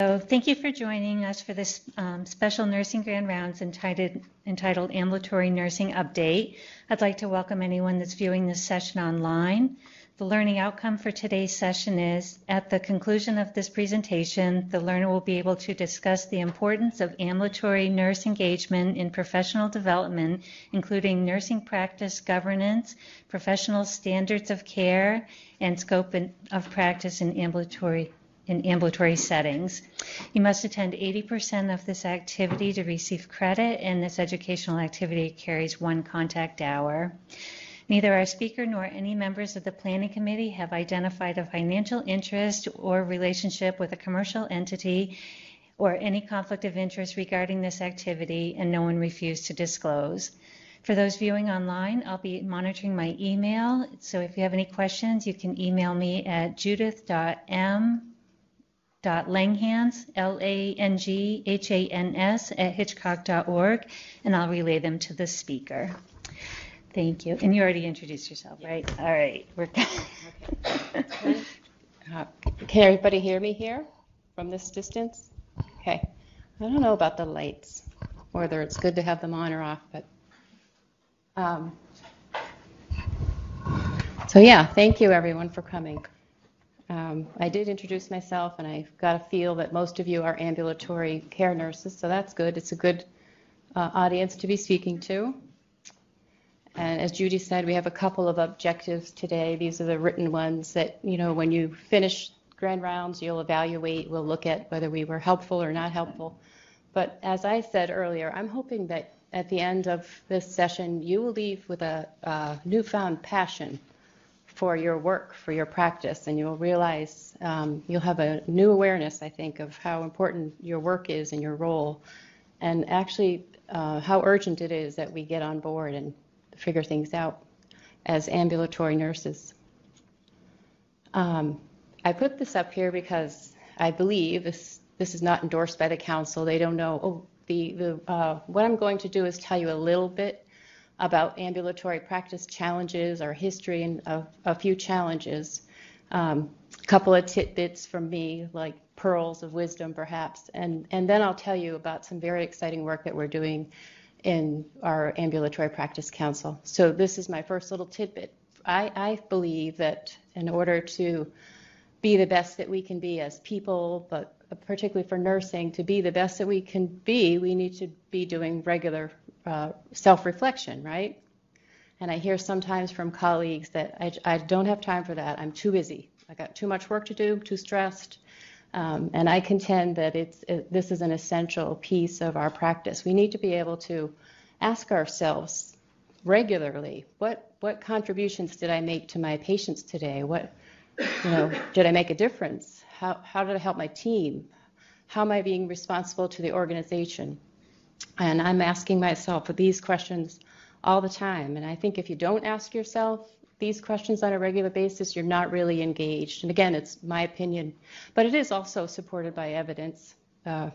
So thank you for joining us for this um, special nursing grand rounds entitled, entitled Ambulatory Nursing Update. I'd like to welcome anyone that's viewing this session online. The learning outcome for today's session is at the conclusion of this presentation, the learner will be able to discuss the importance of ambulatory nurse engagement in professional development, including nursing practice governance, professional standards of care, and scope of practice in ambulatory in ambulatory settings. You must attend 80% of this activity to receive credit, and this educational activity carries one contact hour. Neither our speaker nor any members of the planning committee have identified a financial interest or relationship with a commercial entity or any conflict of interest regarding this activity, and no one refused to disclose. For those viewing online, I'll be monitoring my email. So if you have any questions, you can email me at judith.m langhans, L-A-N-G-H-A-N-S, at hitchcock.org, and I'll relay them to the speaker. Thank you. And you already introduced yourself, right? All right. We're okay. uh, can everybody hear me here from this distance? Okay. I don't know about the lights, whether it's good to have them on or off, but. Um, so yeah, thank you everyone for coming. Um, I did introduce myself, and I got a feel that most of you are ambulatory care nurses, so that's good. It's a good uh, audience to be speaking to. And as Judy said, we have a couple of objectives today. These are the written ones that, you know, when you finish grand rounds, you'll evaluate, we'll look at whether we were helpful or not helpful. But as I said earlier, I'm hoping that at the end of this session, you will leave with a, a newfound passion for your work, for your practice, and you'll realize um, you'll have a new awareness, I think, of how important your work is and your role, and actually uh, how urgent it is that we get on board and figure things out as ambulatory nurses. Um, I put this up here because I believe this this is not endorsed by the council. They don't know. Oh, the the uh, what I'm going to do is tell you a little bit about ambulatory practice challenges, our history, and a, a few challenges. Um, a couple of tidbits from me, like pearls of wisdom, perhaps, and and then I'll tell you about some very exciting work that we're doing in our ambulatory practice council. So this is my first little tidbit. I, I believe that in order to be the best that we can be as people, but particularly for nursing, to be the best that we can be, we need to be doing regular uh, self-reflection, right? And I hear sometimes from colleagues that I, I, don't have time for that. I'm too busy. I got too much work to do. too stressed. Um, and I contend that it's it, this is an essential piece of our practice. We need to be able to ask ourselves regularly, what what contributions did I make to my patients today? What you know, did I make a difference? How how did I help my team? How am I being responsible to the organization? And I'm asking myself these questions all the time. And I think if you don't ask yourself these questions on a regular basis, you're not really engaged. And again, it's my opinion, but it is also supported by evidence. Uh,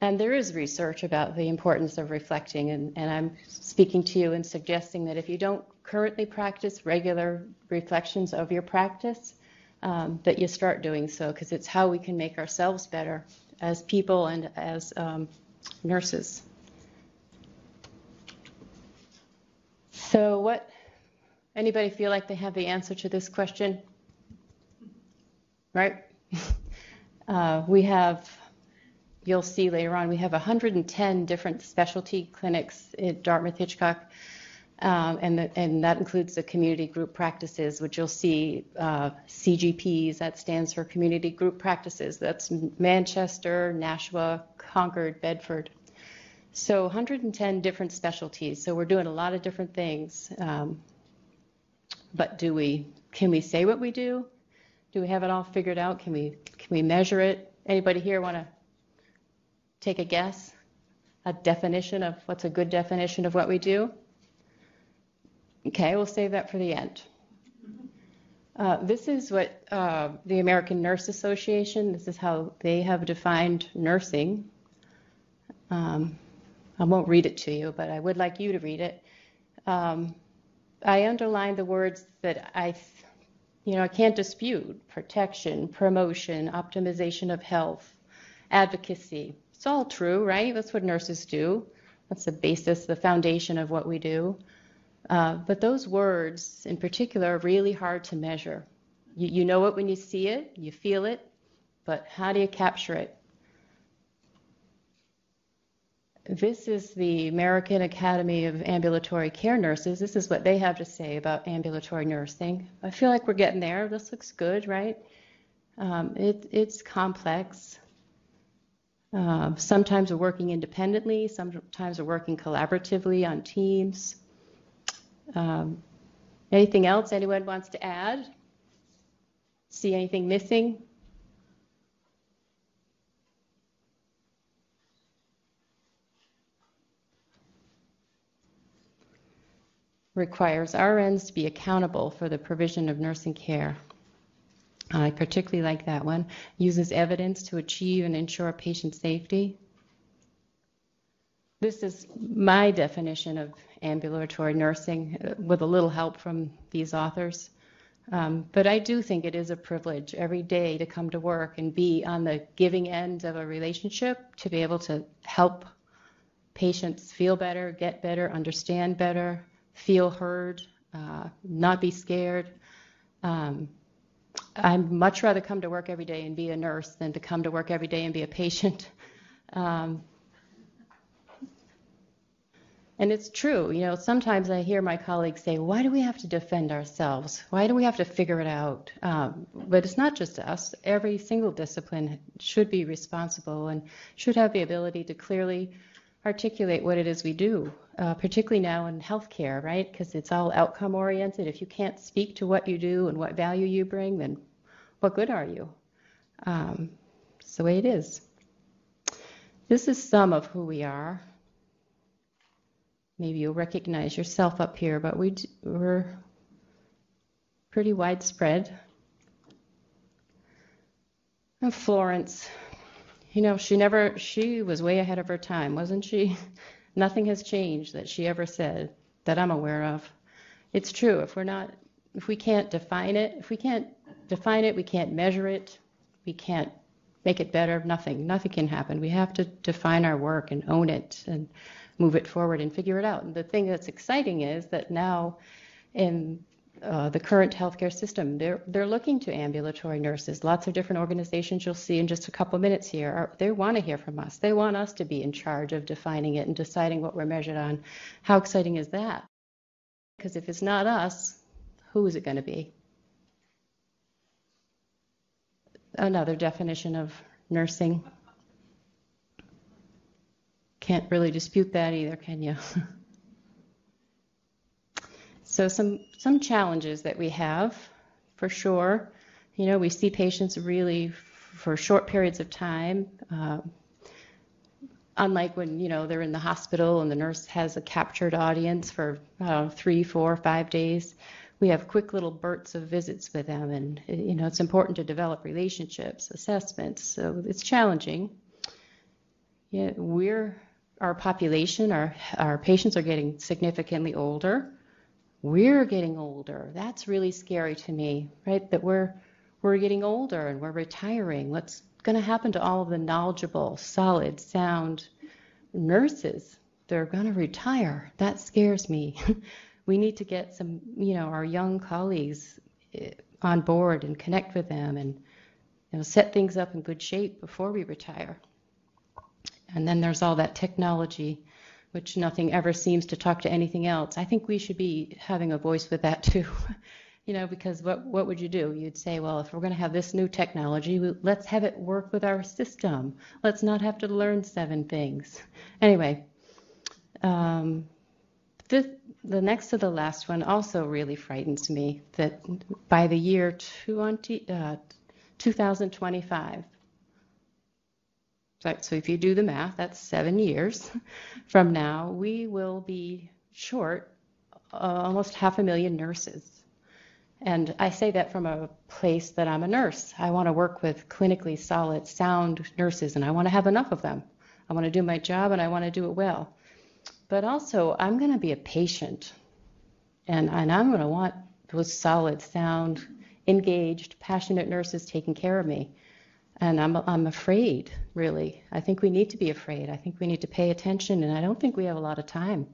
and there is research about the importance of reflecting, and, and, I'm speaking to you and suggesting that if you don't currently practice regular reflections of your practice, um, that you start doing so, because it's how we can make ourselves better as people and as um, nurses. So, what? Anybody feel like they have the answer to this question? Right? uh, we have, you'll see later on, we have 110 different specialty clinics at Dartmouth Hitchcock um, and, the, and, that includes the community group practices, which you'll see uh, CGPs, that stands for Community Group Practices. That's Manchester, Nashua, Concord, Bedford. So 110 different specialties. So we're doing a lot of different things. Um, but do we, can we say what we do? Do we have it all figured out? Can we, can we measure it? Anybody here want to take a guess? A definition of what's a good definition of what we do? Okay, we'll save that for the end. Uh, this is what uh, the American Nurse Association, this is how they have defined nursing. Um, I won't read it to you, but I would like you to read it. Um, I underlined the words that I, you know, I can't dispute protection, promotion, optimization of health, advocacy. It's all true, right? That's what nurses do. That's the basis, the foundation of what we do. Uh, but those words in particular are really hard to measure. You, you know it when you see it, you feel it, but how do you capture it? This is the American Academy of Ambulatory Care Nurses. This is what they have to say about ambulatory nursing. I feel like we're getting there. This looks good, right? Um, it, it's complex. Uh, sometimes we're working independently, sometimes we're working collaboratively on teams. Um, anything else anyone wants to add? See anything missing? requires RNs to be accountable for the provision of nursing care. I particularly like that one. Uses evidence to achieve and ensure patient safety. This is my definition of ambulatory nursing uh, with a little help from these authors. Um, but I do think it is a privilege every day to come to work and be on the giving end of a relationship, to be able to help patients feel better, get better, understand better, feel heard, uh, not be scared. Um, I'd much rather come to work every day and be a nurse than to come to work every day and be a patient. Um, and it's true, you know, sometimes I hear my colleagues say, why do we have to defend ourselves? Why do we have to figure it out? Um, but it's not just us. Every single discipline should be responsible and should have the ability to clearly articulate what it is we do, uh, particularly now in healthcare, right? Because it's all outcome oriented. If you can't speak to what you do and what value you bring, then what good are you? Um, it's the way it is. This is some of who we are. Maybe you'll recognize yourself up here, but we, we're pretty widespread. And Florence, you know, she never, she was way ahead of her time, wasn't she? Nothing has changed that she ever said that I'm aware of. It's true. If we're not, if we can't define it, if we can't define it, we can't measure it, we can't make it better, nothing, nothing can happen. We have to define our work and own it and move it forward and figure it out. And the thing that's exciting is that now in uh, the current healthcare system, they're they're looking to ambulatory nurses. Lots of different organizations you'll see in just a couple minutes here. Are, they want to hear from us. They want us to be in charge of defining it and deciding what we're measured on. How exciting is that? Because if it's not us, who is it going to be? Another definition of nursing can't really dispute that either, can you? so some some challenges that we have, for sure. You know, we see patients really for short periods of time. Uh, unlike when you know they're in the hospital and the nurse has a captured audience for know, three, four, five days. We have quick little bursts of visits with them, and you know it's important to develop relationships, assessments. So it's challenging. Yeah, we're our population, our, our patients are getting significantly older. We're getting older. That's really scary to me, right? That we're, we're getting older and we're retiring. What's going to happen to all of the knowledgeable, solid, sound nurses? They're going to retire. That scares me. we need to get some, you know, our young colleagues eh, on board and connect with them and you know, set things up in good shape before we retire. And then there's all that technology, which nothing ever seems to talk to anything else. I think we should be having a voice with that too. you know, because what what would you do? You'd say, well, if we're going to have this new technology, let's have it work with our system. Let's not have to learn seven things. Anyway, um, the next to the last one also really frightens me. That by the year 20, uh, 2025, so, so if you do the math, that's seven years from now, we will be short uh, almost half a million nurses. And I say that from a place that I'm a nurse. I want to work with clinically solid, sound nurses, and I want to have enough of them. I want to do my job and I want to do it well. But also, I'm going to be a patient, and, and I'm going to want those solid, sound, engaged, passionate nurses taking care of me. And I'm, I'm afraid, really. I think we need to be afraid. I think we need to pay attention, and I don't think we have a lot of time.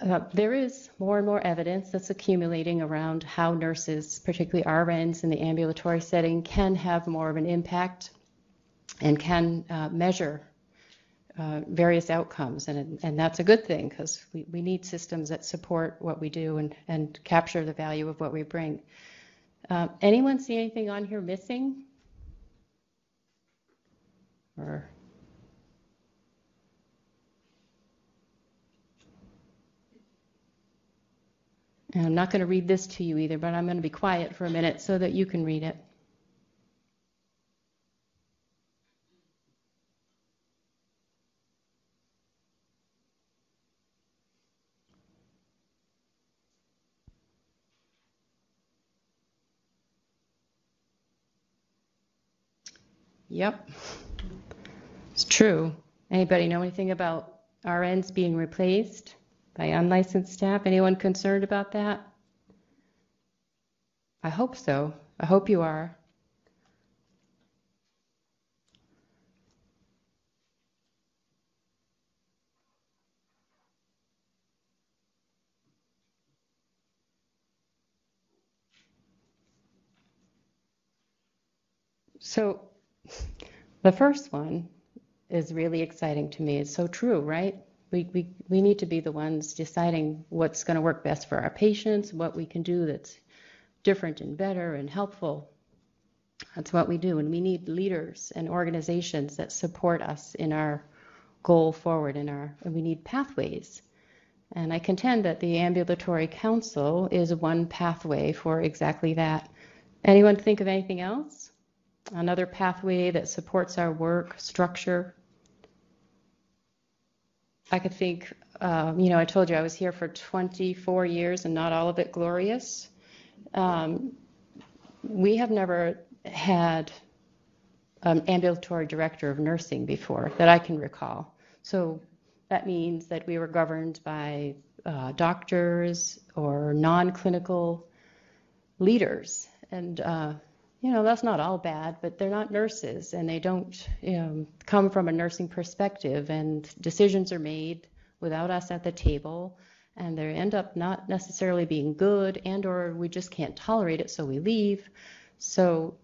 Uh, there is more and more evidence that's accumulating around how nurses, particularly RNs in the ambulatory setting, can have more of an impact and can uh, measure uh, various outcomes. And, and that's a good thing because we, we need systems that support what we do and, and capture the value of what we bring. Uh, anyone see anything on here missing? Or And I'm not going to read this to you either, but I'm going to be quiet for a minute so that you can read it. Yep, it's true. Anybody know anything about RNs being replaced? by unlicensed staff? Anyone concerned about that? I hope so. I hope you are. So, the first one is really exciting to me. It's so true, right? we, we, we need to be the ones deciding what's going to work best for our patients, what we can do that's different and better and helpful. That's what we do. And we need leaders and organizations that support us in our goal forward in our and we need pathways. And I contend that the ambulatory council is one pathway for exactly that. Anyone think of anything else? Another pathway that supports our work, structure, I could think, um, you know, I told you I was here for 24 years and not all of it glorious. Um, we have never had an ambulatory director of nursing before that I can recall. So that means that we were governed by uh, doctors or non clinical leaders. And uh, you know, that's not all bad, but they're not nurses and they don't you know, come from a nursing perspective, and decisions are made without us at the table and they end up not necessarily being good and or we just can't tolerate it so we leave. So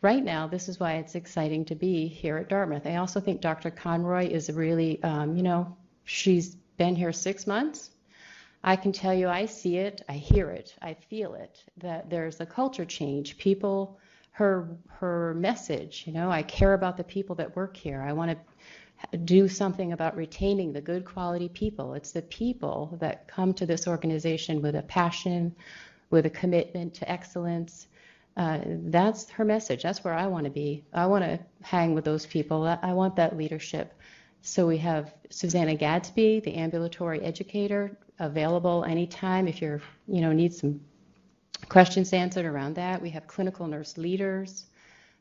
right now this is why it's exciting to be here at dartmouth. I also think dr conroy is really um, you know she's been here six months. I can tell you i see it i hear it i feel it that there's a culture change. People her her message. You know, I care about the people that work here. I want to do something about retaining the good quality people. It's the people that come to this organization with a passion, with a commitment to excellence. Uh, that's her message. That's where I want to be. I want to hang with those people. I want that leadership. So we have Susanna Gadsby, the ambulatory educator, available anytime if you're, you know, need some questions answered around that. We have clinical nurse leaders.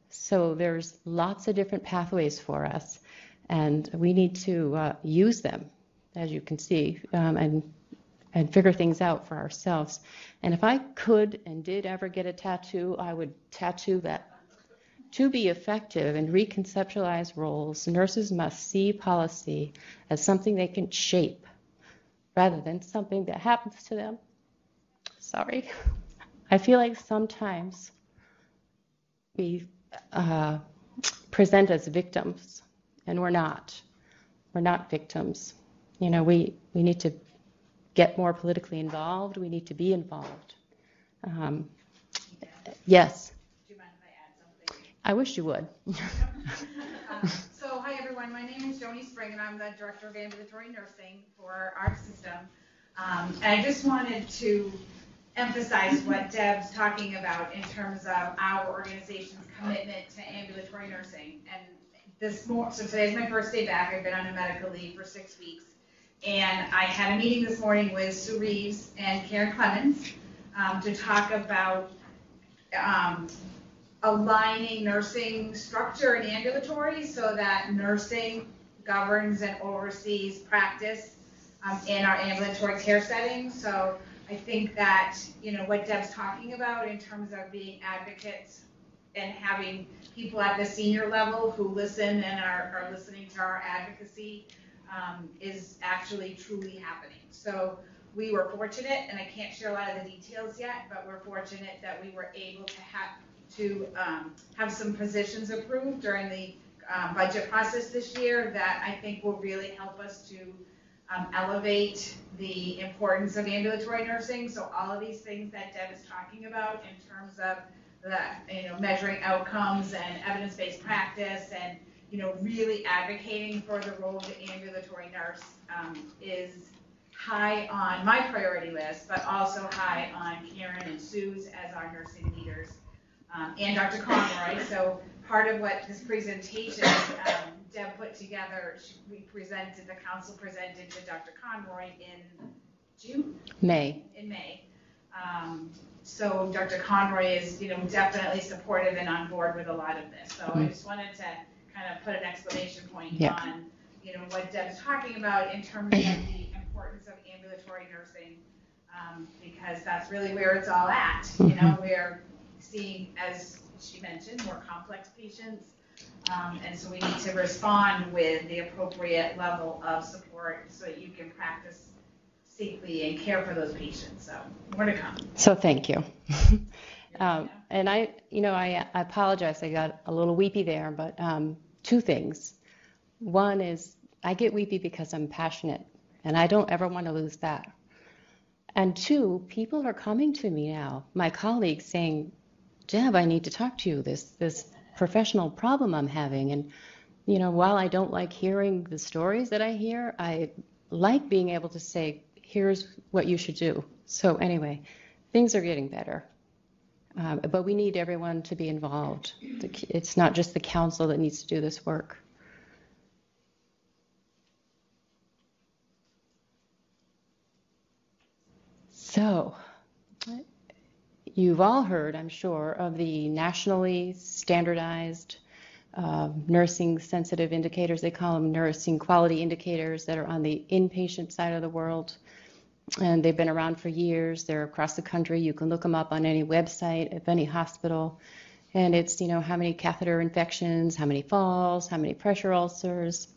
So there's lots of different pathways for us, and we need to uh, use them, as you can see, um, and and figure things out for ourselves. And if I could and did ever get a tattoo, I would tattoo that. To be effective and reconceptualize roles, nurses must see policy as something they can shape rather than something that happens to them. Sorry. I feel like sometimes we uh, present as victims, and we're not. We're not victims. You know, we, we need to get more politically involved. We need to be involved. Um, yes. Do you mind if I add something? I wish you would. um, so, hi everyone. My name is Joni Spring, and I'm the director of ambulatory nursing for our system. Um, and I just wanted to emphasize what Deb's talking about in terms of our organization's commitment to ambulatory nursing. And this more, so today's my first day back. I've been on a medical leave for six weeks. And I had a meeting this morning with Sue Reeves and Karen Clemens um, to talk about um, aligning nursing structure and ambulatory so that nursing governs and oversees practice um, in our ambulatory care setting. So I think that, you know, what Deb's talking about in terms of being advocates and having people at the senior level who listen and are, are listening to our advocacy um, is actually truly happening. So we were fortunate, and I can't share a lot of the details yet, but we're fortunate that we were able to have to um, have some positions approved during the um, budget process this year that I think will really help us to um, elevate the importance of ambulatory nursing. So all of these things that Deb is talking about in terms of the, you know, measuring outcomes and evidence-based practice and, you know, really advocating for the role of the ambulatory nurse um, is high on my priority list, but also high on Karen and Sue's as our nursing leaders, um, and Dr. Conroy. So part of what this presentation um, Deb put together, she- we presented, the council presented to Dr. Conroy in June, May. in May. Um, So Dr. Conroy is, you know, definitely supportive and on board with a lot of this. So I just wanted to kind of put an exclamation point Yeah. on, you know, what Deb's talking about in terms of the importance of ambulatory nursing, um, because that's really where it's all at. You know, we're seeing, as she mentioned, more complex patients. Um, and so we need to respond with the appropriate level of support so that you can practice safely and care for those patients. So more to come. So thank you. um, and I, you know, I, I apologize. I got a little weepy there, but um, two things. One is I get weepy because I'm passionate, and I don't ever want to lose that. And two, people are coming to me now, my colleagues, saying, "Deb, I need to talk to you. This this professional problem I'm having." And you know, while I don't like hearing the stories that I hear, I like being able to say, "Here's what you should do." So anyway, things are getting better. Um, but we need everyone to be involved. It's not just the council that needs to do this work. So, you've all heard, I'm sure, of the nationally standardized uh, nursing sensitive indicators. They call them nursing quality indicators that are on the inpatient side of the world and they've been around for years. They're across the country. You can look them up on any website of any hospital. And it's, you know, how many catheter infections, how many falls, how many pressure ulcers.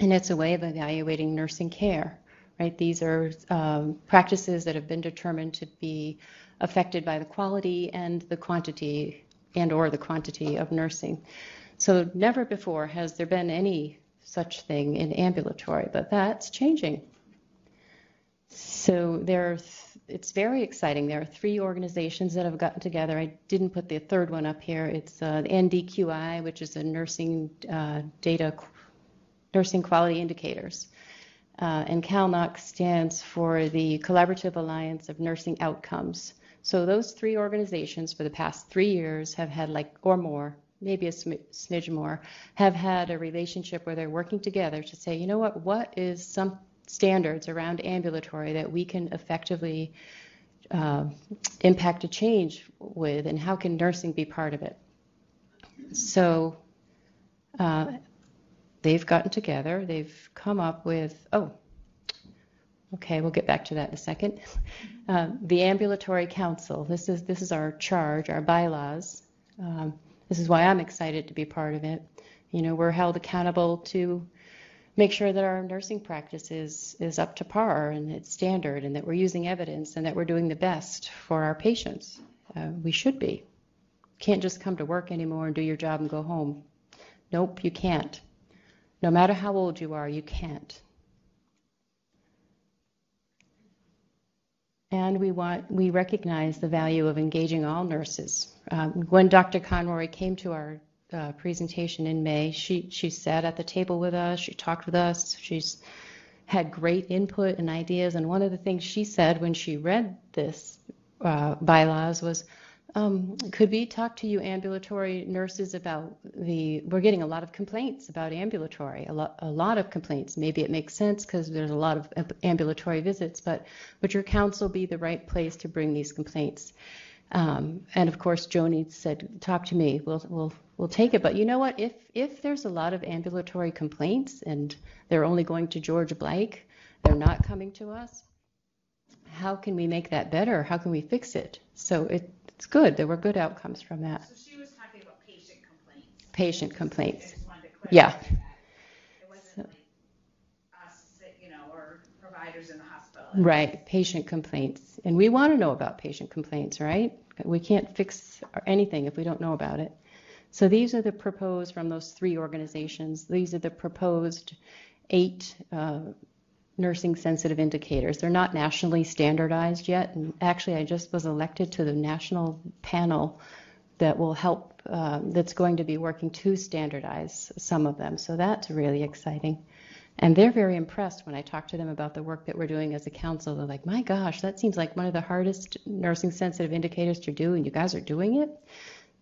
And it's a way of evaluating nursing care, right? These are um, practices that have been determined to be affected by the quality and the quantity and or the quantity of nursing. So never before has there been any such thing in ambulatory, but that's changing. So there, th- it's very exciting. There are three organizations that have gotten together. I didn't put the third one up here. It's uh, NDQI, which is a nursing uh, data, nursing quality indicators, uh, and CalNOC stands for the Collaborative Alliance of Nursing Outcomes. So those three organizations for the past three years have had like or more, maybe a sm- smidge more, have had a relationship where they're working together to say, you know what, what is some standards around ambulatory that we can effectively uh, impact a change with, and how can nursing be part of it? So uh, they've gotten together, they've come up with, oh, okay, we'll get back to that in a second. Uh, the Ambulatory Council, this is, this is our charge, our bylaws. Um, this is why I'm excited to be part of it. You know, we're held accountable to make sure that our nursing practice is, is up to par and it's standard and that we're using evidence and that we're doing the best for our patients. Uh, we should be. Can't just come to work anymore and do your job and go home. Nope, you can't. No matter how old you are, you can't. And we want we recognize the value of engaging all nurses. Um, when Dr. Conroy came to our uh, presentation in May. She she sat at the table with us. She talked with us. She's had great input and ideas. And one of the things she said when she read this uh, bylaws was, um, "Could we talk to you ambulatory nurses about the? We're getting a lot of complaints about ambulatory. A lot a lot of complaints. Maybe it makes sense because there's a lot of ambulatory visits. But would your council be the right place to bring these complaints?" Um, and of course, Joni said, "Talk to me. We'll we'll we'll take it." But you know what? If if there's a lot of ambulatory complaints and they're only going to George Blake, they're not coming to us. how can we make that better? How can we fix it? So it, it's good. There were good outcomes from that. So she was talking about patient complaints. Patient complaints. just wanted to Yeah. that. It wasn't like us, you know, or providers in the hospital. Right, patient complaints. And we want to know about patient complaints, right? We can't fix anything if we don't know about it. So these are the proposed from those three organizations. These are the proposed eight uh, nursing sensitive indicators. They're not nationally standardized yet. And actually, I just was elected to the national panel that will help, uh, that's going to be working to standardize some of them. So that's really exciting. And they're very impressed when I talk to them about the work that we're doing as a council. They're like, my gosh, that seems like one of the hardest nursing sensitive indicators to do, and you guys are doing it.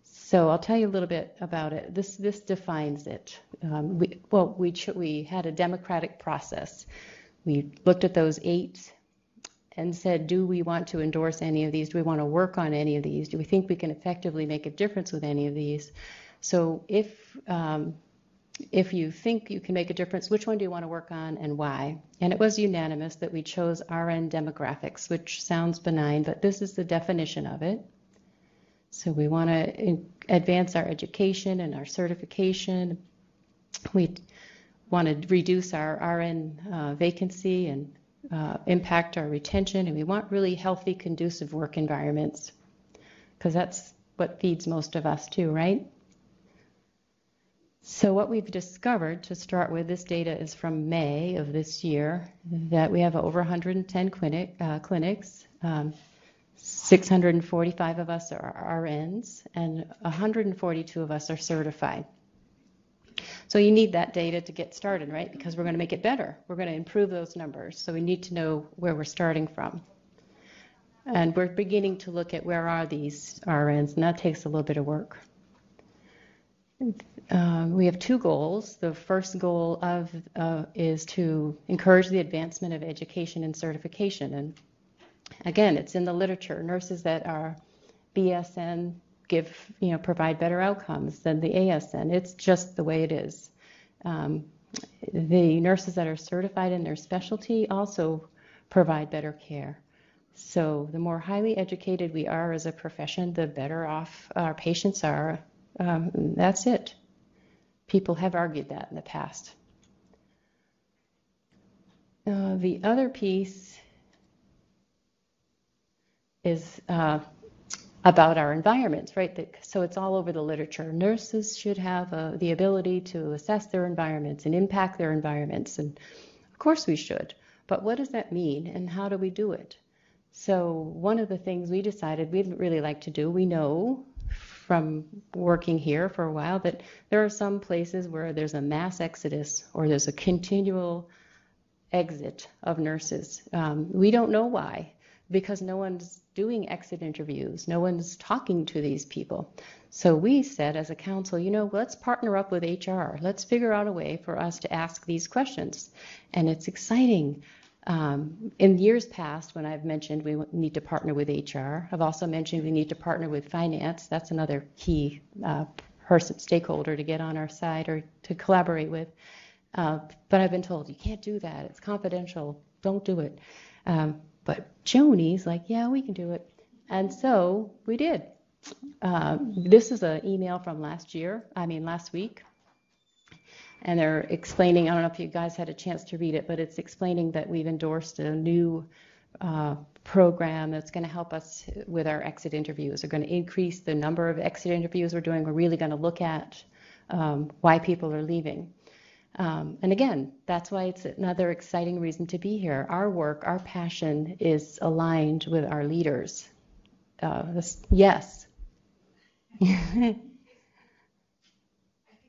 So I'll tell you a little bit about it. This this defines it. Um, we, well, we ch- we had a democratic process. We looked at those eight and said, do we want to endorse any of these? Do we want to work on any of these? Do we think we can effectively make a difference with any of these? So if um, if you think you can make a difference, which one do you want to work on and why? And it was unanimous that we chose RN demographics, which sounds benign, but this is the definition of it. So we want to advance our education and our certification. We want to reduce our RN uh, vacancy and uh, impact our retention, and we want really healthy, conducive work environments because that's what feeds most of us too, right? So what we've discovered to start with, this data is from May of this year, that we have over 110 clinic, uh, clinics. Um, 645 of us are RNs, and 142 of us are certified. So you need that data to get started, right? Because we're going to make it better. We're going to improve those numbers. So we need to know where we're starting from. And we're beginning to look at where are these RNs, and that takes a little bit of work. Um, we have two goals. The first goal of uh, is to encourage the advancement of education and certification. And again, it's in the literature. Nurses that are BSN give, you know, provide better outcomes than the ASN. It's just the way it is. Um, the nurses that are certified in their specialty also provide better care. So the more highly educated we are as a profession, the better off our patients are. Um, that's it. People have argued that in the past. Uh, the other piece is uh, about our environments, right? So it's all over the literature. Nurses should have uh, the ability to assess their environments and impact their environments, and of course we should. But what does that mean, and how do we do it? So one of the things we decided we'd really like to do, we know from working here for a while that there are some places where there's a mass exodus or there's a continual exit of nurses. Um, we don't know why because no one's doing exit interviews, no one's talking to these people. So we said as a council, you know, let's partner up with HR. Let's figure out a way for us to ask these questions. And it's exciting. Um, in years past, when I've mentioned we need to partner with HR, I've also mentioned we need to partner with finance. That's another key uh, person, stakeholder to get on our side or to collaborate with. Uh, but I've been told you can't do that. It's confidential. Don't do it. Um, but Joni's like, yeah, we can do it. And so we did. Uh, this is an email from last year, I mean, last week. And they're explaining, I don't know if you guys had a chance to read it, but it's explaining that we've endorsed a new uh, program that's going to help us with our exit interviews. We're going to increase the number of exit interviews we're doing. We're really going to look at um, why people are leaving. Um, and again, that's why it's another exciting reason to be here. Our work, our passion is aligned with our leaders. Uh, yes. I think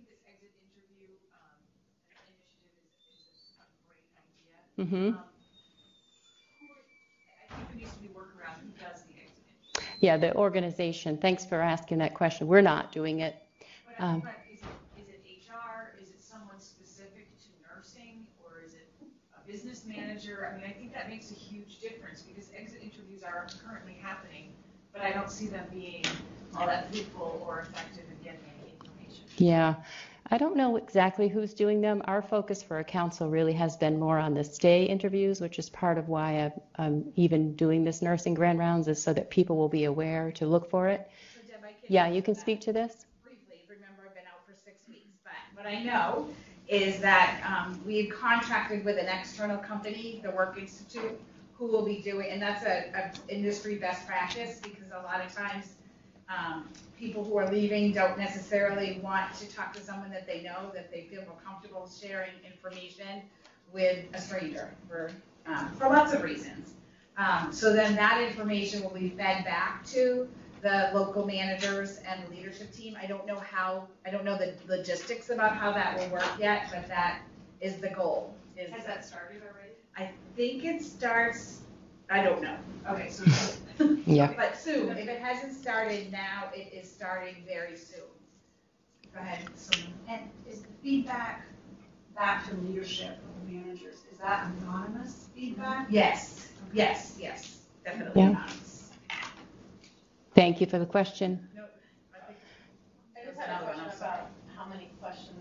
this exit interview um, initiative is, is a great idea. who, I think there needs to be work around who does the exit interview. Yeah, the organization. Thanks for asking that question. We're not doing it. Um, but is it, is it HR? Is it someone specific to nursing? Or is it a business manager? I mean, I think that makes a huge difference because exit interviews are currently happening, but I don't see them being all that fruitful or effective in getting any information. Yeah. I don't know exactly who's doing them. Our focus for a council really has been more on the stay interviews, which is part of why I'm, I'm even doing this nursing grand rounds, is so that people will be aware to look for it. So Deb, Yeah, you can speak to this. Briefly, remember I've been out for six weeks, but what I know is that um, we've contracted with an external company, the Work Institute, who will be doing, and that's a, a industry best practice, because a lot of times, um, people who are leaving don't necessarily want to talk to someone that they know, that they feel more comfortable sharing information with a stranger for, um, for lots of reasons. Um, so then that information will be fed back to the local managers and the leadership team. I don't know how, I don't know the logistics about how that will work yet, but that is the goal. Is, Has that started already? I think it starts, I don't know, Okay, so Yeah. but soon. If it hasn't started now, it is starting very soon. Go ahead, Selena. And is the feedback back to leadership of the managers, is that anonymous feedback? Yes, yes, yes, definitely Yeah. anonymous. Thank you for the question. No, I think I just had a question about how many questions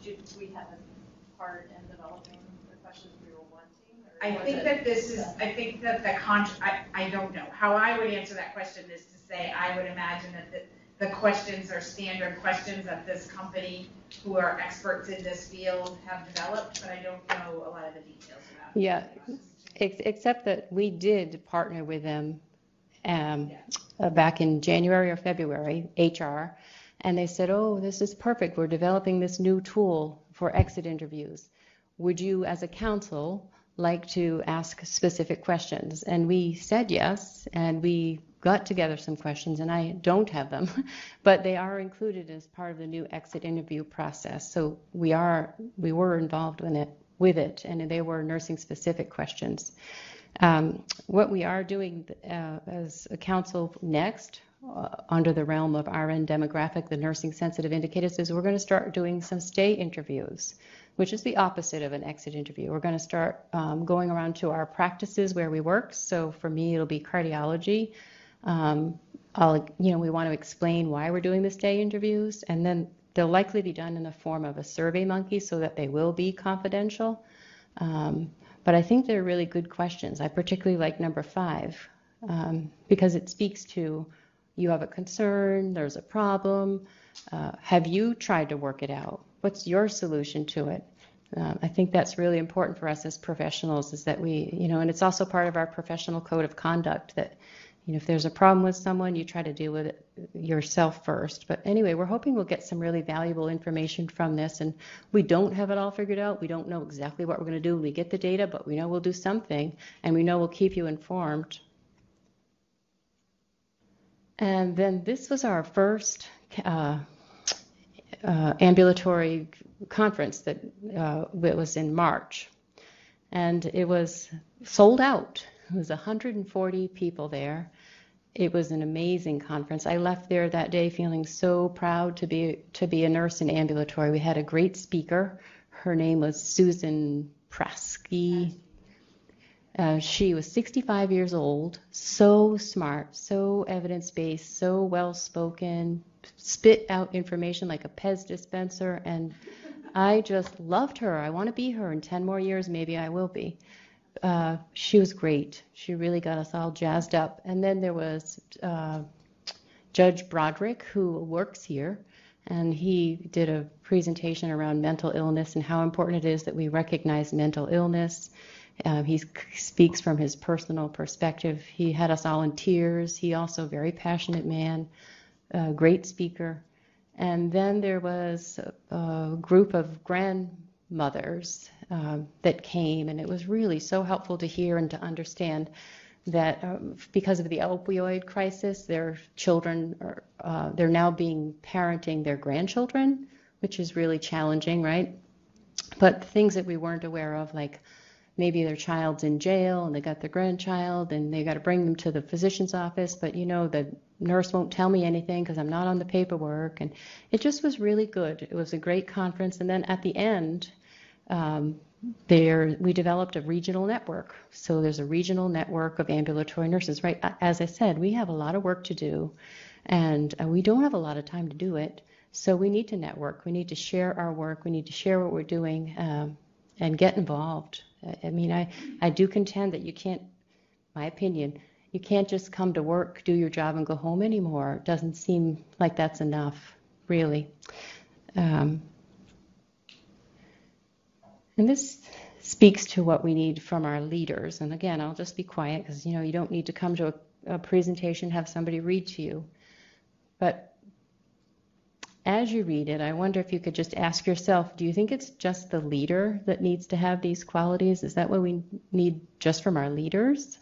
did we have a part in developing the questions we were wanting? I think that this is, I think that the con, I, I don't know. How I would answer that question is to say, I would imagine that the, the questions are standard questions that this company, who are experts in this field, have developed, but I don't know a lot of the details about it. Yeah, ex- except that we did partner with them um, uh, back in January or February, HR, and they said, oh, this is perfect. We're developing this new tool for exit interviews. Would you, as a council, like to ask specific questions? And we said yes, and we got together some questions, and I don't have them, but they are included as part of the new exit interview process. So we are, we were involved in it, with it, and they were nursing-specific questions. Um, what we are doing uh, as a council next, uh, under the realm of RN demographic, the nursing sensitive indicators, is we're going to start doing some stay interviews, which is the opposite of an exit interview. We're going to start um, going around to our practices where we work. So for me, it'll be cardiology. Um, I'll, you know, we want to explain why we're doing the stay interviews, and then they'll likely be done in the form of a survey monkey so that they will be confidential. Um, but I think they're really good questions. I particularly like number five um, because it speaks to you have a concern, there's a problem. Uh, have you tried to work it out? What's your solution to it? Um, I think that's really important for us as professionals is that we, you know, and it's also part of our professional code of conduct that, you know, if there's a problem with someone, you try to deal with it yourself first. But anyway, we're hoping we'll get some really valuable information from this. And we don't have it all figured out. We don't know exactly what we're going to do when we get the data, but we know we'll do something, and we know we'll keep you informed. And then this was our first uh, uh, ambulatory conference that uh, was in March, and it was sold out. It was 140 people there. It was an amazing conference. I left there that day feeling so proud to be to be a nurse in ambulatory. We had a great speaker. Her name was Susan Prasky. Uh, she was 65 years old, so smart, so evidence based, so well spoken, spit out information like a Pez dispenser, and I just loved her. I want to be her in 10 more years, maybe I will be. Uh, she was great. She really got us all jazzed up. And then there was uh, Judge Broderick, who works here, and he did a presentation around mental illness and how important it is that we recognize mental illness. Uh, he speaks from his personal perspective. He had us all in tears. He also very passionate man, a great speaker. And then there was a, a group of grandmothers uh, that came, and it was really so helpful to hear and to understand that um, because of the opioid crisis, their children are uh, they're now being parenting their grandchildren, which is really challenging, right? But things that we weren't aware of, like maybe their child's in jail and they got their grandchild and they got to bring them to the physician's office, but you know the nurse won't tell me anything because I'm not on the paperwork, and it just was really good. It was a great conference, and then at the end. Um, there we developed a regional network so there's a regional network of ambulatory nurses right as i said we have a lot of work to do and uh, we don't have a lot of time to do it So we need to network. We need to share our work. We need to share what we're doing um, and get involved. I- I mean, I, I do contend that you can't, my opinion, you can't just come to work, do your job, and go home anymore. It doesn't seem like that's enough, really. Um, and this speaks to what we need from our leaders. And again, I'll just be quiet because you know you don't need to come to a, a presentation have somebody read to you. But as you read it, I wonder if you could just ask yourself, do you think it's just the leader that needs to have these qualities? Is that what we need just from our leaders?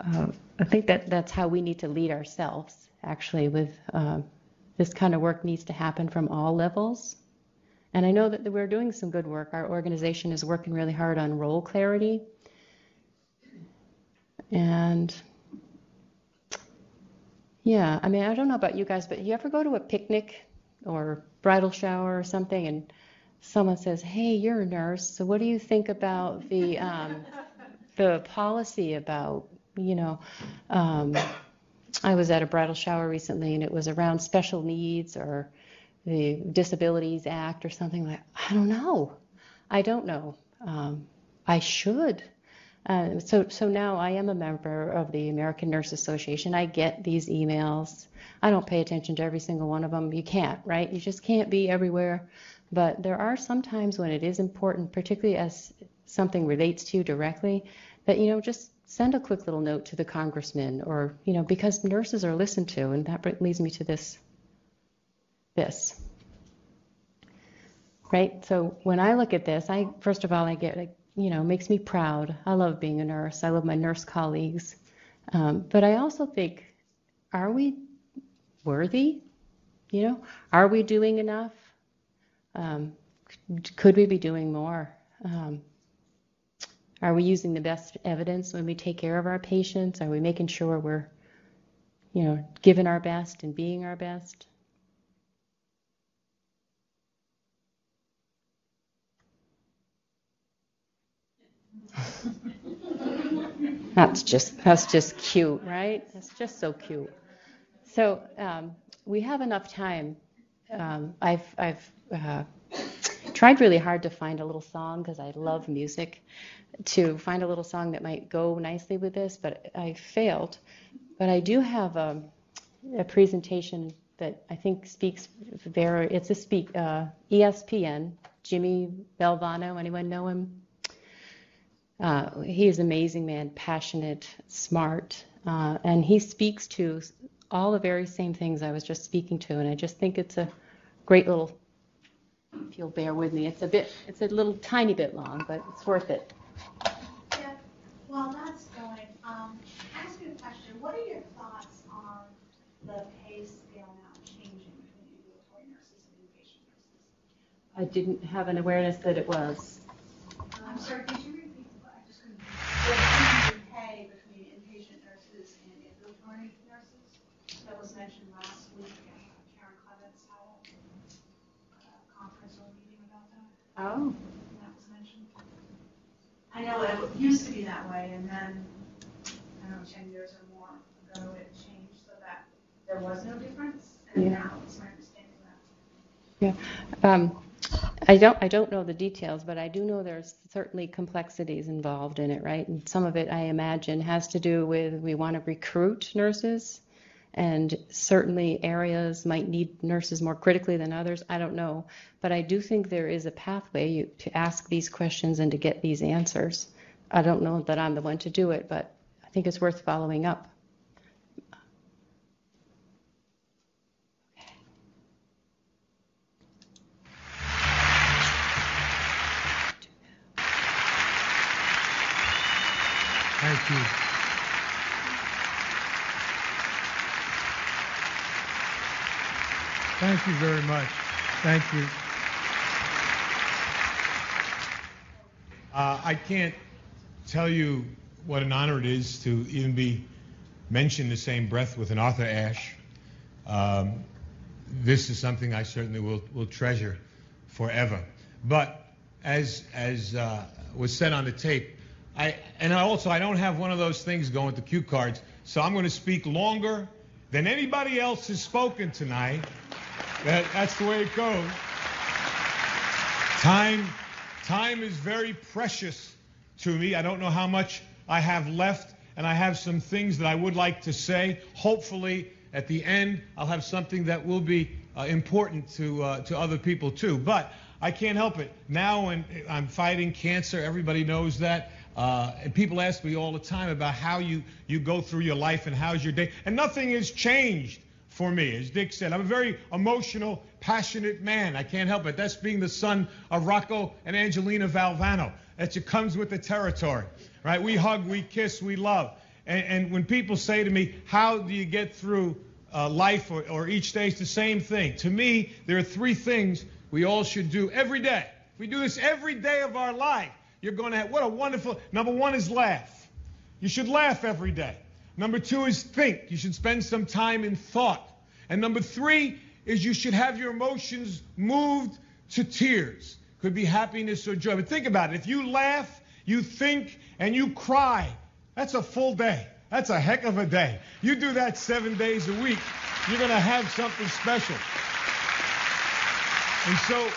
Uh, I think that that's how we need to lead ourselves, actually, with uh, this kind of work needs to happen from all levels. And I know that we're doing some good work. Our organization is working really hard on role clarity. And yeah, I mean, I don't know about you guys, but you ever go to a picnic or bridal shower or something and someone says, "Hey, you're a nurse, so what do you think about the um, the policy about, you know, um, I was at a bridal shower recently and it was around special needs or the Disabilities Act or something like I don't know. I don't know. Um, I should. Uh, so, so now I am a member of the American Nurse Association. I get these emails. I don't pay attention to every single one of them. You can't, right? You just can't be everywhere. But there are some times when it is important, particularly as something relates to you directly, that, you know, just send a quick little note to the congressman or, you know, because nurses are listened to. And that leads me to this. This. Right? So when I look at this, I, first of all, I get like, you know, makes me proud. I love being a nurse. I love my nurse colleagues. Um, but I also think, are we worthy? You know, are we doing enough? Um, could we be doing more? Um, are we using the best evidence when we take care of our patients? Are we making sure we're, you know, giving our best and being our best? that's just that's just cute, right? That's just so cute. So um, we have enough time. Um, I've I've uh, tried really hard to find a little song because I love music, to find a little song that might go nicely with this, but I failed. But I do have a, a presentation that I think speaks very. It's a speak uh, ESPN. Jimmy Valvano. Anyone know him? Uh, he is an amazing man, passionate, smart, uh, and he speaks to all the very same things I was just speaking to. And I just think it's a great little. If you'll bear with me, it's a bit, it's a little tiny bit long, but it's worth it. Yeah, while that's going, um, ask you a question. What are your thoughts on the pay scale now changing between ambulatory nurses and inpatient nurses? I didn't have an awareness that it was. I'm sorry, could you repeat? I just couldn't. The change in pay between inpatient nurses and ambulatory nurses that was mentioned last week. uh, Karen Clements had a uh, conference or meeting about that. Oh. that was mentioned. I know it used to be that way, and then, I don't know, ten years or more ago, it changed so that there was no difference, and Yeah. now it's my understanding that. Um, I don't, I don't know the details, but I do know there's certainly complexities involved in it, right? And some of it, I imagine, has to do with we want to recruit nurses, and certainly areas might need nurses more critically than others. I don't know, but I do think there is a pathway you, to ask these questions and to get these answers. I don't know that I'm the one to do it, but I think it's worth following up. Thank you. Thank you very much. Thank you. Uh, I can't tell you what an honor it is to even be mentioned the same breath with an Arthur Ashe. Um, this is something I certainly will, will treasure forever. But as, as uh, was said on the tape, I, and I also I don't have one of those things going to cue cards, so I'm going to speak longer than anybody else has spoken tonight. That, that's the way it goes. Time, time is very precious to me. I don't know how much I have left, and I have some things that I would like to say. Hopefully, at the end, I'll have something that will be uh, important to uh, to other people too. But I can't help it. Now, when I'm fighting cancer, everybody knows that. Uh, and people ask me all the time about how you, you go through your life and how's your day. And nothing has changed for me. As Dick said, I'm a very emotional, passionate man. I can't help it. That's being the son of Rocco and Angelina Valvano. That just comes with the territory, right? We hug, we kiss, we love. And, and when people say to me, how do you get through uh, life or, or each day, it's the same thing. To me, there are three things we all should do every day. If we do this every day of our life, you're going to have, what a wonderful, number one is laugh. You should laugh every day. Number two is think. You should spend some time in thought. And number three is you should have your emotions moved to tears. Could be happiness or joy. But think about it. If you laugh, you think, and you cry, that's a full day. That's a heck of a day. You do that seven days a week, you're going to have something special. And so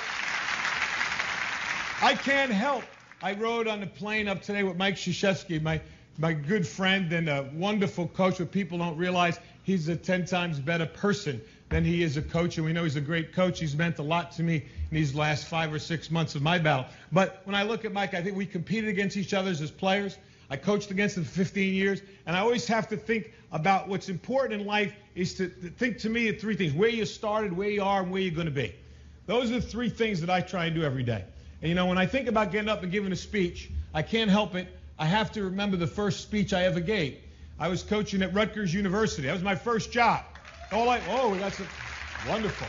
I can't help. I rode on the plane up today with Mike Krzyzewski, my, my good friend and a wonderful coach, but people don't realize he's a 10 times better person than he is a coach, and we know he's a great coach. He's meant a lot to me in these last five or six months of my battle. But when I look at Mike, I think we competed against each other as players. I coached against him for 15 years, and I always have to think about what's important in life is to think to me of three things where you started, where you are, and where you're going to be. Those are the three things that I try and do every day. And you know, when I think about getting up and giving a speech, I can't help it. I have to remember the first speech I ever gave. I was coaching at Rutgers University. That was my first job. All I, oh, that's a, wonderful.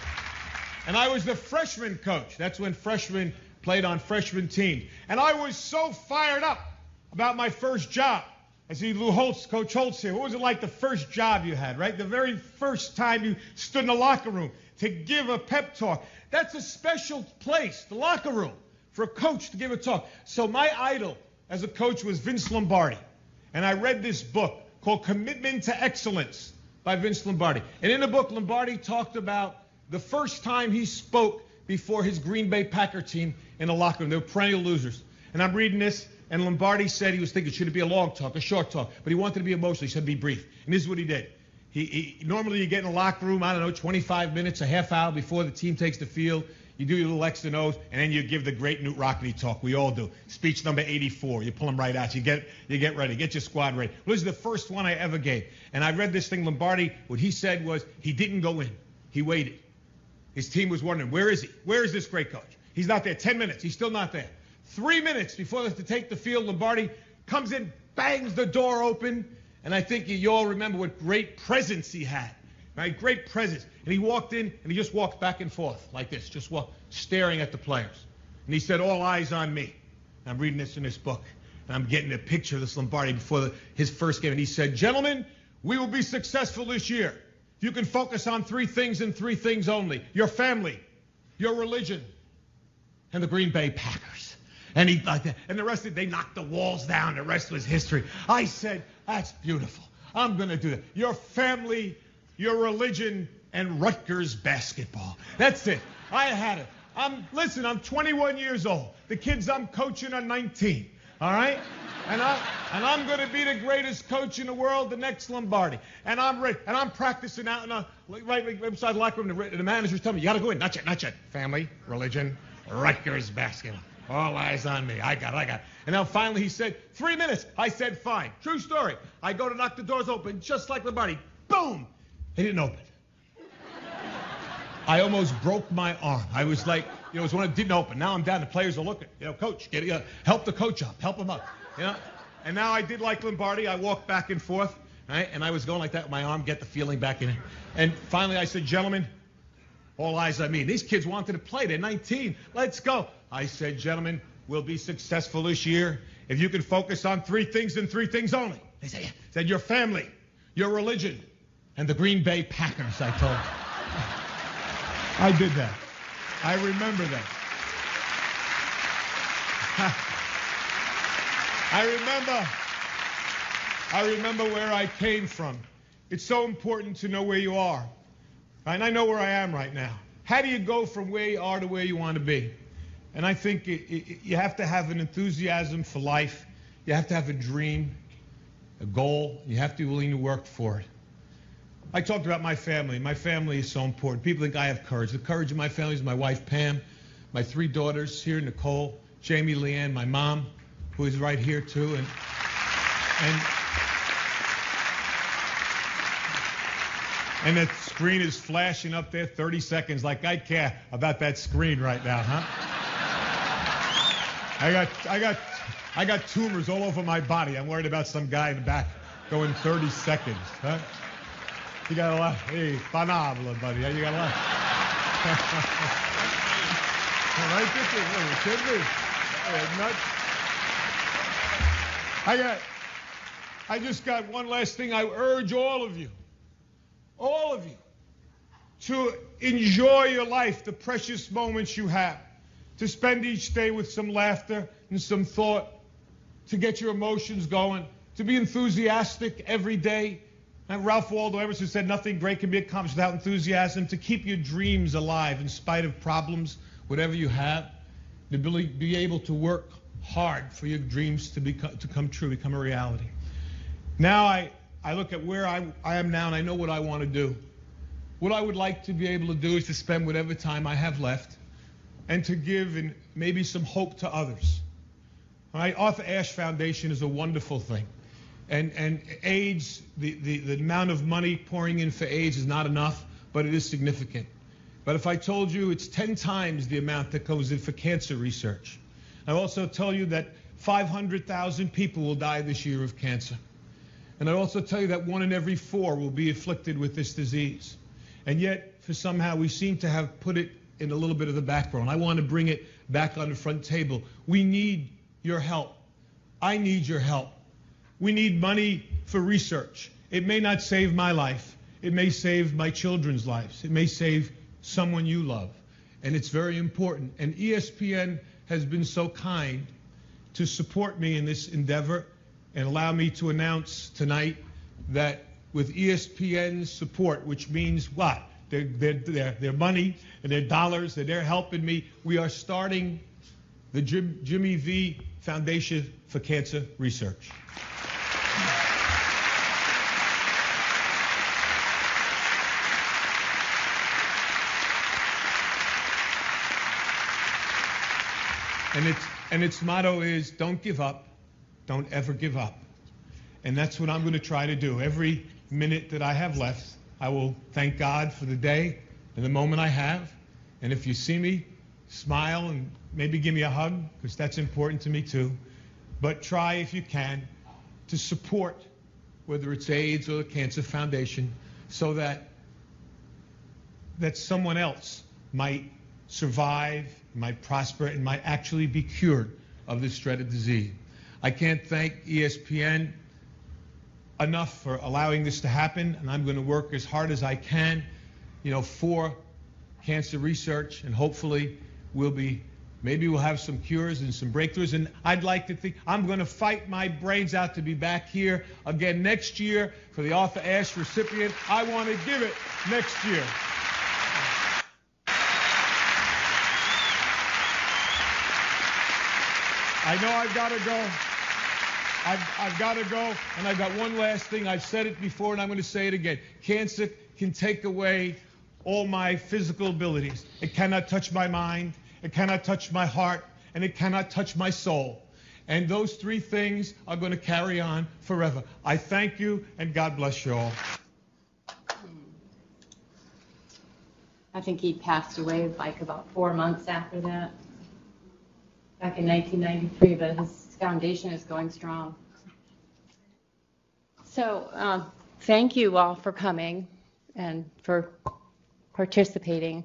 And I was the freshman coach. That's when freshmen played on freshman teams. And I was so fired up about my first job. I see Lou Holtz, Coach Holtz here. What was it like the first job you had, right? The very first time you stood in the locker room to give a pep talk. That's a special place, the locker room, for a coach to give a talk. So my idol as a coach was Vince Lombardi. And I read this book called Commitment to Excellence by Vince Lombardi. And in the book, Lombardi talked about the first time he spoke before his Green Bay Packer team in the locker room. They were perennial losers. And I'm reading this, and Lombardi said he was thinking, should it be a long talk, a short talk? But he wanted to be emotional. He said, be brief. And this is what he did. He, he, normally you get in a locker room, I don't know, 25 minutes, a half hour before the team takes the field. You do your little X and O's, and then you give the great Knute Rockne talk. We all do. Speech number 84. You pull them right out. You get you get ready. Get your squad ready. This is the first one I ever gave. And I read this thing. Lombardi, what he said was he didn't go in. He waited. His team was wondering, where is he? Where is this great coach? He's not there. 10 minutes. He's still not there. Three minutes before they have to take the field, Lombardi comes in, bangs the door open, and I think you all remember what great presence he had. Right? Great presence. And he walked in and he just walked back and forth like this, just walk, staring at the players. And he said, All eyes on me. And I'm reading this in this book. And I'm getting a picture of this Lombardi before the, his first game. And he said, Gentlemen, we will be successful this year. You can focus on three things and three things only your family, your religion, and the Green Bay Packers. And he like that. And the rest of they knocked the walls down. The rest was history. I said, That's beautiful. I'm going to do that. Your family, your religion, and Rutgers basketball. That's it. I had it. I'm listen. I'm 21 years old. The kids I'm coaching are 19. All right. And I'm, and I'm going to be the greatest coach in the world, the next Lombardi. And I'm ready. And I'm practicing out in a, right, right beside the locker room. The, the manager's telling me, you got to go in. Not yet, not yet. Family, religion, Rutgers basketball. All eyes on me. I got it, I got it. And now finally he said, three minutes. I said, fine. True story. I go to knock the doors open, just like Lombardi. Boom! They didn't open. I almost broke my arm. I was like, you know, it was when it didn't open. Now I'm down. The players are looking. You know, coach, get, uh, help the coach up. Help him up. You know? And now I did like Lombardi. I walked back and forth, right? And I was going like that with my arm, get the feeling back in it. And finally I said, gentlemen, all eyes on me. These kids wanted to play. They're 19. Let's go. I said, gentlemen, we'll be successful this year if you can focus on three things and three things only. They said, yeah. said your family, your religion, and the Green Bay Packers, I told them. I did that. I remember that. I remember I remember where I came from. it's so important to know where you are. And I know where I am right now. How do you go from where you are to where you want to be? And I think it, it, you have to have an enthusiasm for life. You have to have a dream, a goal. You have to be willing to work for it. I talked about my family. My family is so important. People think I have courage. The courage of my family is my wife, Pam, my three daughters here, Nicole, Jamie, Leanne, my mom, who is right here too, and and and that screen is flashing up there 30 seconds like I care about that screen right now, huh? I got I got I got tumors all over my body. I'm worried about some guy in the back going 30 seconds, huh? You got a lot. Hey, panabla, buddy. You got a lot. right, Dickie? Kidding me? Nuts. I got. I just got one last thing. I urge all of you, all of you, to enjoy your life, the precious moments you have, to spend each day with some laughter and some thought, to get your emotions going, to be enthusiastic every day, and Ralph Waldo Emerson said, Nothing great can be accomplished without enthusiasm. To keep your dreams alive in spite of problems, whatever you have, to be able to work hard for your dreams to, become, to come true, become a reality. Now I, I look at where I, I am now and I know what I want to do. What I would like to be able to do is to spend whatever time I have left and to give and maybe some hope to others. All right? Arthur Ashe Foundation is a wonderful thing. And, and AIDS, the, the, the amount of money pouring in for AIDS is not enough, but it is significant. But if I told you it's 10 times the amount that goes in for cancer research, I also tell you that 500,000 people will die this year of cancer. And I also tell you that one in every four will be afflicted with this disease. And yet, for somehow, we seem to have put it in a little bit of the background. I want to bring it back on the front table. We need your help. I need your help. We need money for research. It may not save my life. It may save my children's lives. It may save someone you love. And it's very important. And ESPN has been so kind to support me in this endeavor and allow me to announce tonight that with ESPN's support, which means what? Their, their, their, their money and their dollars that they're helping me, we are starting the Jim, Jimmy V Foundation for Cancer Research. And its, and its motto is don't give up, don't ever give up. And that's what I'm going to try to do. Every minute that I have left, I will thank God for the day and the moment I have. And if you see me, smile and maybe give me a hug, because that's important to me too. But try, if you can, to support whether it's AIDS or the Cancer Foundation so that that someone else might survive might prosper, and might actually be cured of this dreaded disease. I can't thank ESPN enough for allowing this to happen, and I'm going to work as hard as I can, you know, for cancer research, and hopefully we'll be, maybe we'll have some cures and some breakthroughs. And I'd like to think I'm going to fight my brains out to be back here again next year for the Arthur Ashe recipient. I want to give it next year. I know I've got to go. I've, I've got to go. And I've got one last thing. I've said it before and I'm going to say it again. Cancer can take away all my physical abilities. It cannot touch my mind. It cannot touch my heart. And it cannot touch my soul. And those three things are going to carry on forever. I thank you and God bless you all. I think he passed away like about four months after that back in 1993, but his foundation is going strong. So um, thank you all for coming and for participating.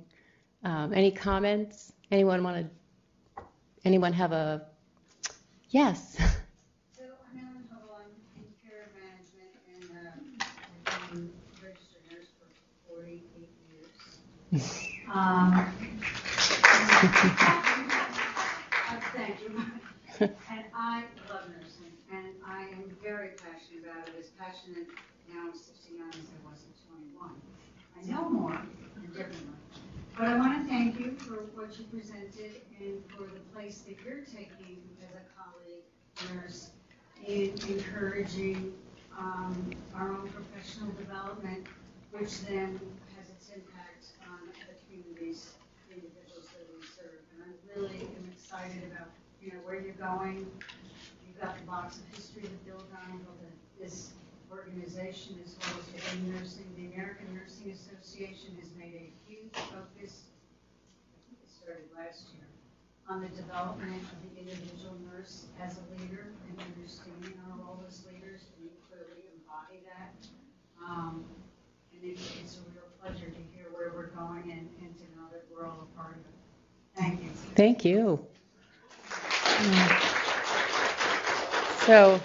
Um, any comments? Anyone want to? Anyone have a? Yes. So I'm Ellen Hubble, I'm in care management and uh, I've been registered nurse for 48 years. Um, Thank you. And I love nursing, and I am very passionate about it, as passionate now at 69 as I was at 21. I know more and differently. But I want to thank you for what you presented and for the place that you're taking as a colleague nurse in encouraging um, our own professional development, which then has its impact on the communities, the individuals that we serve. And I really am excited about, you know, where you're going. You've got the box of history to build on, the- this organization as well as within nursing, the American Nursing Association has made a huge focus, I think it started last year, on the development of the individual nurse as a leader and understanding our role as leaders, and you clearly embody that. Um, and it's, it's a real pleasure to hear where we're going and, and to know that we're all a part of it. Thank you. Thank you. So,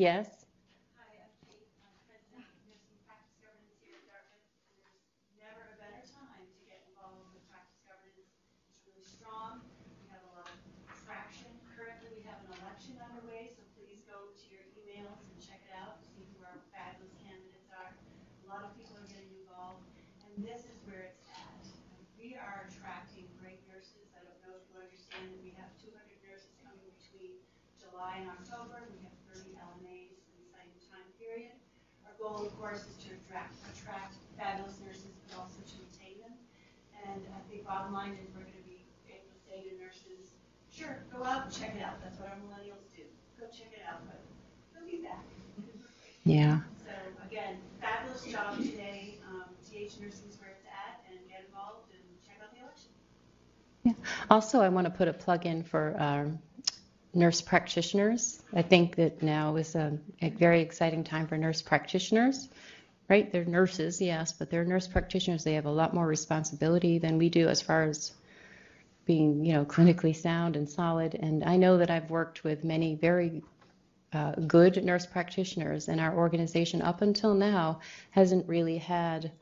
yes, Hi, I'm Kate, I'm president of Nursing Practice Governance here at Dartmouth, and there's never a better time to get involved with practice governance. It's really strong, we have a lot of traction. Currently, we have an election underway, so please go to your emails and check it out, see who our fabulous candidates are. A lot of people are getting involved, and this is where it's at. We are attracting great nurses. I don't know if you understand that we have 200 nurses coming between July and October. We have 30 LNAs in the same time period. Our goal, of course, is to attract, attract fabulous nurses, but also to retain them. And I think bottom line is we're going to be able to say to nurses, sure, go out and check it out. That's what our millennials do. Go check it out, but they'll be back. yeah. So again, fabulous job today. Um, DH Nursing is where it's at, and get involved and check out the election. Yeah. Also, I want to put a plug in for um, nurse practitioners. I think that now is a, a very exciting time for nurse practitioners, right? They're nurses, yes, but they're nurse practitioners. They have a lot more responsibility than we do as far as being, you know, clinically sound and solid. And I know that I've worked with many very uh, good nurse practitioners, and our organization up until now hasn't really had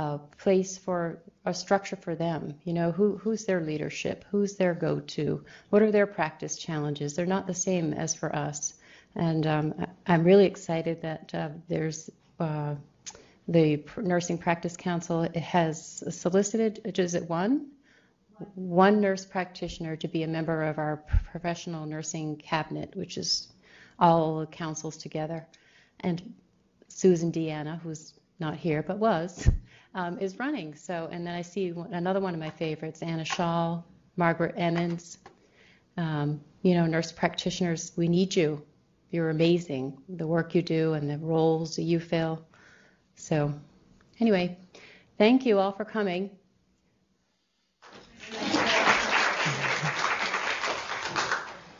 a place for a structure for them. You know, who who's their leadership? Who's their go-to? What are their practice challenges? They're not the same as for us. And um, I'm really excited that uh, there's uh, the Nursing Practice Council has solicited. Is it one? One nurse practitioner to be a member of our professional nursing cabinet, which is all councils together. And Susan Deanna, who's not here but was, um, is running. So, and then I see one- another one of my favorites, Anna Shaw, Margaret Emmons. Um, you know, nurse practitioners, we need you. You're amazing, the work you do and the roles that you fill. So, anyway, thank you all for coming.